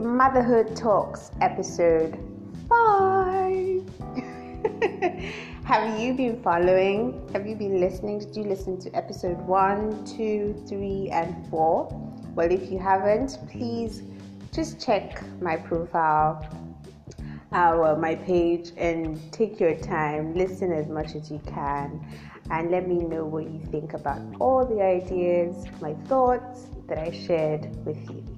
Motherhood Talks episode 5. Have you been following? Have you been listening? Did you listen to episode 1, 2, 3, and 4? Well, if you haven't, please just check my profile, our my page, and take your time, listen as much as you can, and let me know what you think about all the ideas, my thoughts that I shared with you.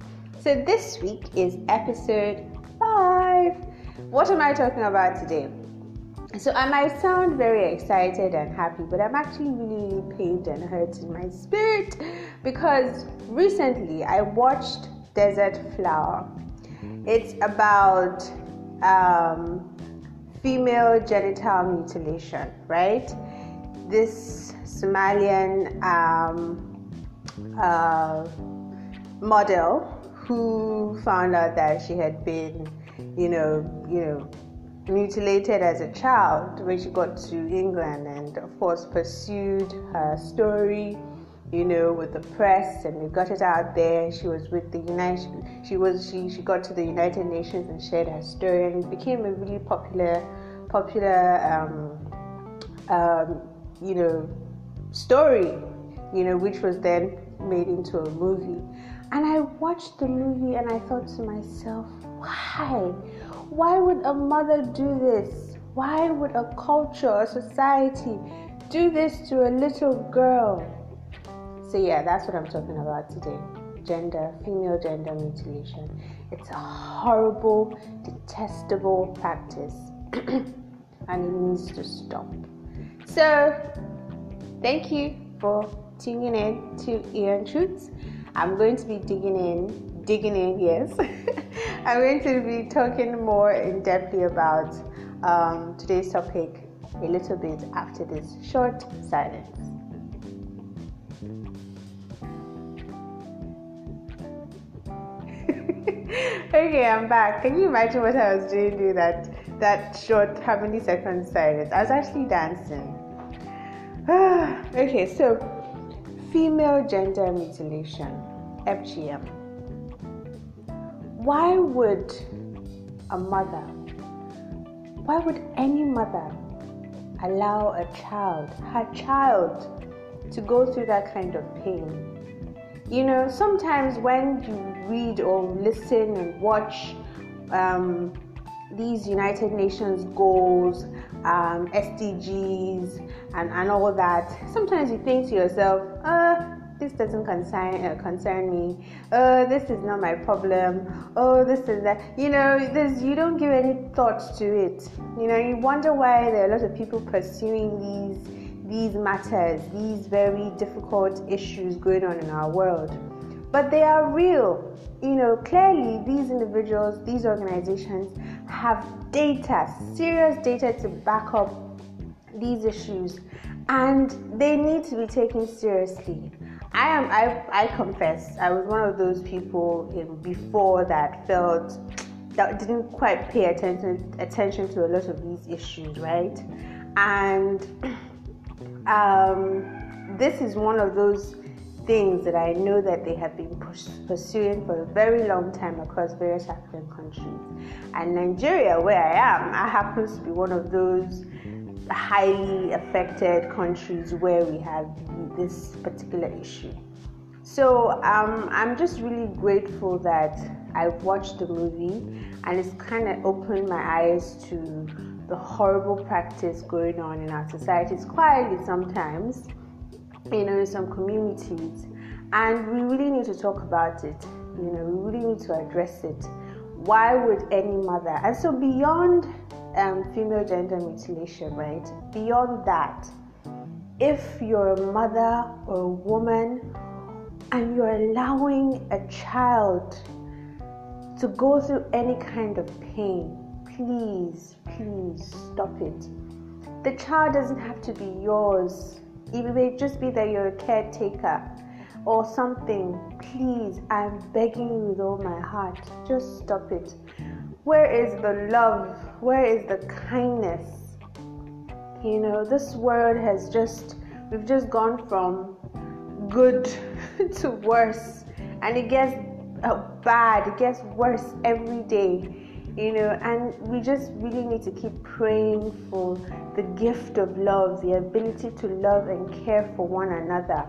So, this week is episode 5. What am I talking about today? So, I might sound very excited and happy, but I'm actually really, really pained and hurt in my spirit because recently I watched Desert Flower. It's about um, female genital mutilation, right? This Somalian um, uh, model who found out that she had been, you know, you know, mutilated as a child when she got to England, and of course pursued her story you know, with the press, and we got it out there. She was with the United. She was she she got to the United Nations and shared her story, and it became a really popular, popular, um, um, you know, story, you know, which was then made into a movie. And I watched the movie, and I thought to myself, why, why would a mother do this? Why would a culture, a society, do this to a little girl? So, yeah, that's what I'm talking about today gender, female gender mutilation. It's a horrible, detestable practice and it needs to stop. So, thank you for tuning in to Ian Truths. I'm going to be digging in, digging in, yes. I'm going to be talking more in depthly about um, today's topic a little bit after this short silence. okay, I'm back. Can you imagine what I was doing during that that short how many seconds silence? I was actually dancing. okay, so female gender mutilation, FGM. Why would a mother, why would any mother allow a child, her child, to go through that kind of pain? You know, sometimes when you read or listen and watch um, these United Nations goals, um, SDGs, and, and all that, sometimes you think to yourself, uh, this doesn't concern uh, concern me. Oh, this is not my problem. Oh, this is that. You know, there's you don't give any thought to it. You know, you wonder why there are a lot of people pursuing these these matters, these very difficult issues going on in our world. But they are real. You know, clearly these individuals, these organizations have data, serious data to back up these issues, and they need to be taken seriously. I am I, I confess I was one of those people in, before that felt that didn't quite pay attention attention to a lot of these issues, right? And um, this is one of those things that I know that they have been pursuing for a very long time across various African countries. And Nigeria, where I am, I happens to be one of those highly affected countries where we have this particular issue. So um, I'm just really grateful that I've watched the movie and it's kind of opened my eyes to the horrible practice going on in our societies quietly sometimes, you know, in some communities. And we really need to talk about it. You know, we really need to address it. Why would any mother? And so, beyond um, female gender mutilation, right? Beyond that, if you're a mother or a woman and you're allowing a child to go through any kind of pain, please, please stop it. The child doesn't have to be yours. It may just be that you're a caretaker or something. Please, I'm begging you with all my heart. Just stop it. Where is the love? Where is the kindness? You know, this world has just, we've just gone from good to worse. And it gets uh, bad. It gets worse every day you know, and we just really need to keep praying for the gift of love, the ability to love and care for one another.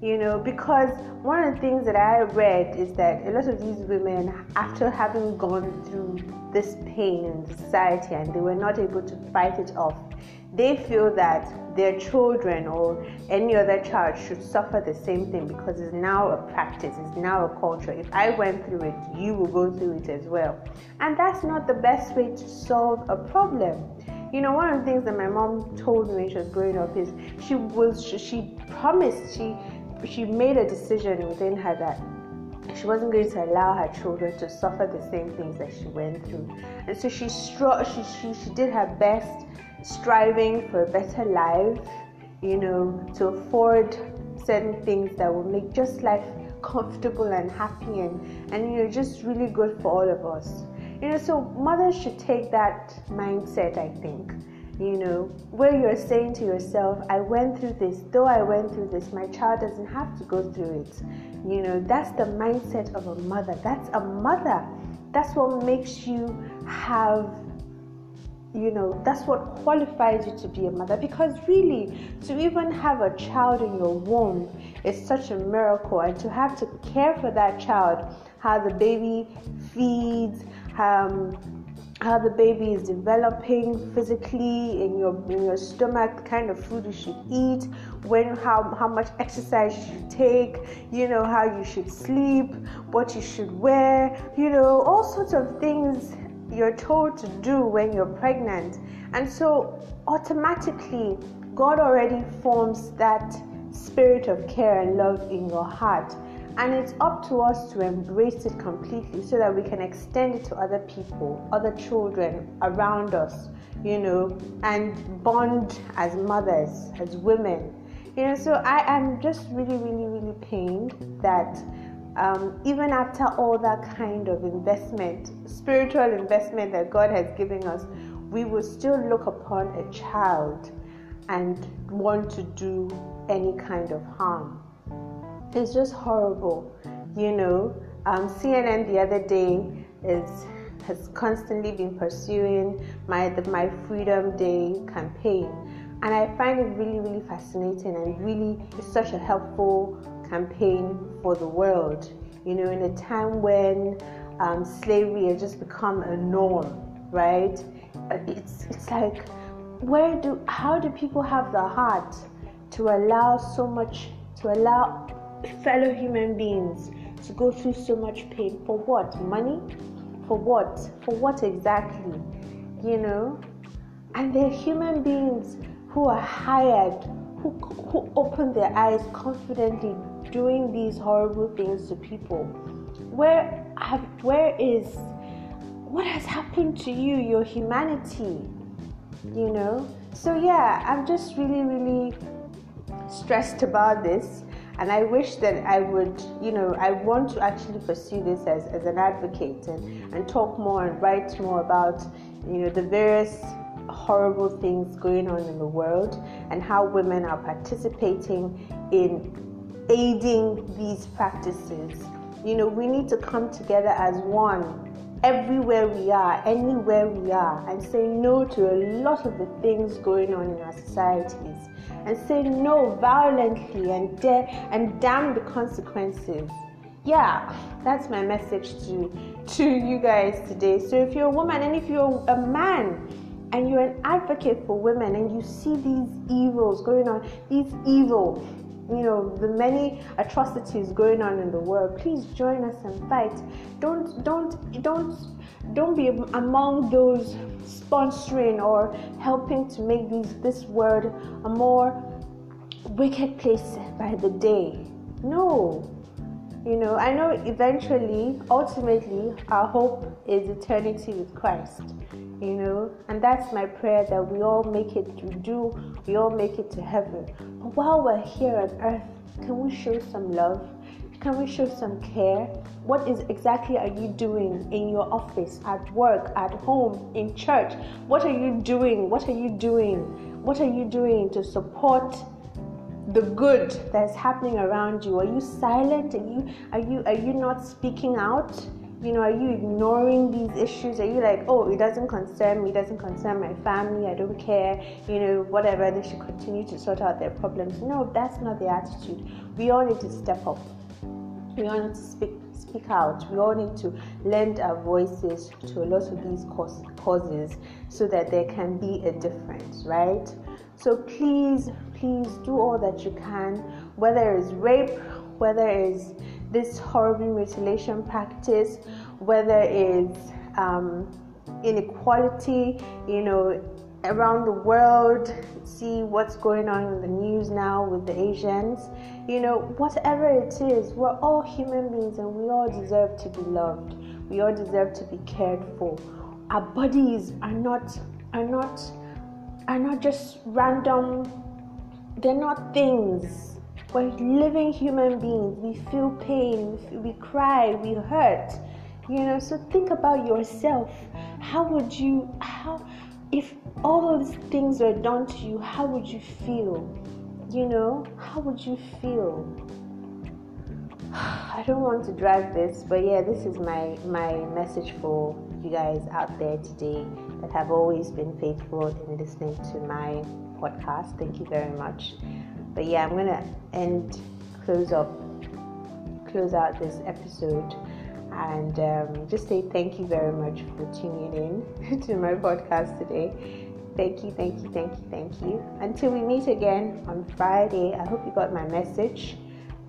You know, because one of the things that I read is that a lot of these women, after having gone through this pain in society and they were not able to fight it off, they feel that their children or any other child should suffer the same thing because it's now a practice, it's now a culture. If I went through it, you will go through it as well. And that's not the best way to solve a problem. You know, one of the things that my mom told me when she was growing up is she was she promised she she made a decision within her that she wasn't going to allow her children to suffer the same things that she went through. And so she stro- she, she, she did her best striving for a better life, you know, to afford certain things that will make just life comfortable and happy and, and you know just really good for all of us. You know, so mothers should take that mindset, I think. You know, where you're saying to yourself, I went through this, though I went through this, my child doesn't have to go through it. You know, that's the mindset of a mother. That's a mother. That's what makes you have you know that's what qualifies you to be a mother. Because really to even have a child in your womb is such a miracle. And to have to care for that child how the baby feeds um, how the baby is developing physically in your in your stomach, the kind of food you should eat, when how how much exercise you should take, you know how you should sleep, what you should wear, you know all sorts of things you're told to do when you're pregnant. And so automatically, God already forms that spirit of care and love in your heart. And it's up to us to embrace it completely so that we can extend it to other people, other children around us, you know, and bond as mothers, as women. You know, so I am just really, really, really pained that um, even after all that kind of investment, spiritual investment that God has given us, we will still look upon a child and want to do any kind of harm. It's just horrible, you know. Um, CNN the other day is has constantly been pursuing my the My Freedom Day campaign, and I find it really really fascinating and really it's such a helpful campaign for the world. You know, in a time when um, slavery has just become a norm, right? Uh, it's it's like where do how do people have the heart to allow so much to allow fellow human beings to go through so much pain? For what? Money? For what? For what exactly? You know? And they're human beings who are hired who, who open their eyes confidently doing these horrible things to people? Where have where is what has happened to you, your humanity? You know? So yeah, I'm just really, really stressed about this and I wish that I would, you know, I want to actually pursue this as, as an advocate and, and talk more and write more about, you know, the various horrible things going on in the world and how women are participating in aiding these practices. You know, we need to come together as one everywhere we are, anywhere we are, and say no to a lot of the things going on in our societies, and say no violently and da- and damn the consequences. Yeah, that's my message to to you guys today. So if you're a woman and if you're a man and you're an advocate for women and you see these evils going on, these evil you know the many atrocities going on in the world please join us and fight. Don't don't don't don't be among those sponsoring or helping to make these this world a more wicked place by the day. No you know i know eventually ultimately our hope is eternity with christ you know? And that's my prayer that we all make it to do we all make it to heaven. But while we're here on earth can we show some love? Can we show some care? What is exactly are you doing in your office at work at home in church? What are you doing? What are you doing? What are you doing to support the good that's happening around you? Are you silent? Are you are you are you not speaking out? You know, are you ignoring these issues? Are you like, oh, it doesn't concern me, it doesn't concern my family, I don't care, you know, whatever, they should continue to sort out their problems. No, that's not the attitude. We all need to step up. We all need to speak speak out. We all need to lend our voices to a lot of these causes so that there can be a difference, right? So please, please do all that you can, whether it's rape, whether it's this horrible mutilation practice, whether it's um, inequality, you know, around the world, see what's going on in the news now with the Asians. You know, whatever it is, we're all human beings and we all deserve to be loved. We all deserve to be cared for. Our bodies are not are not are not just random they're not things. We're living human beings. We feel pain, we cry, we hurt. You know, so think about yourself. How would you how if all those things were done to you, how would you feel? You know, how would you feel? I don't want to drag this, but yeah, this is my my message for you guys out there today that have always been faithful in listening to my podcast. Thank you very much. But yeah, I'm gonna end close up close out this episode and um, just say thank you very much for tuning in to my podcast today. Thank you, thank you, thank you, thank you. Until we meet again on Friday, I hope you got my message.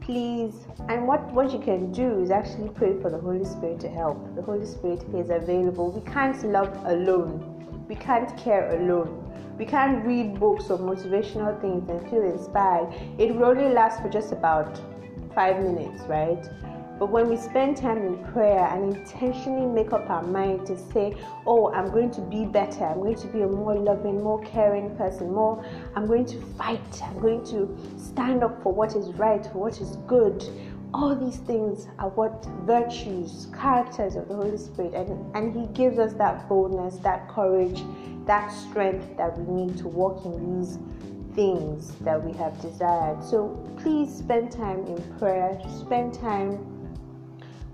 Please, and what, what you can do is actually pray for the Holy Spirit to help. The Holy Spirit is available. We can't love alone, we can't care alone. We can't read books or motivational things and feel inspired. It will only last for just about five minutes, right? But when we spend time in prayer and intentionally make up our mind to say, Oh, I'm going to be better, I'm going to be a more loving, more caring person, more, I'm going to fight, I'm going to stand up for what is right, for what is good. All these things are what virtues, characters of the Holy Spirit, and, and He gives us that boldness, that courage, that strength that we need to walk in these things that we have desired. So please spend time in prayer, spend time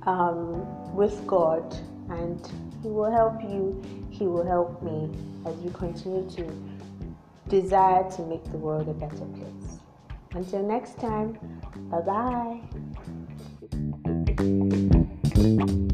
um, with God, and He will help you, He will help me as we continue to desire to make the world a better place. Until next time, bye bye. Música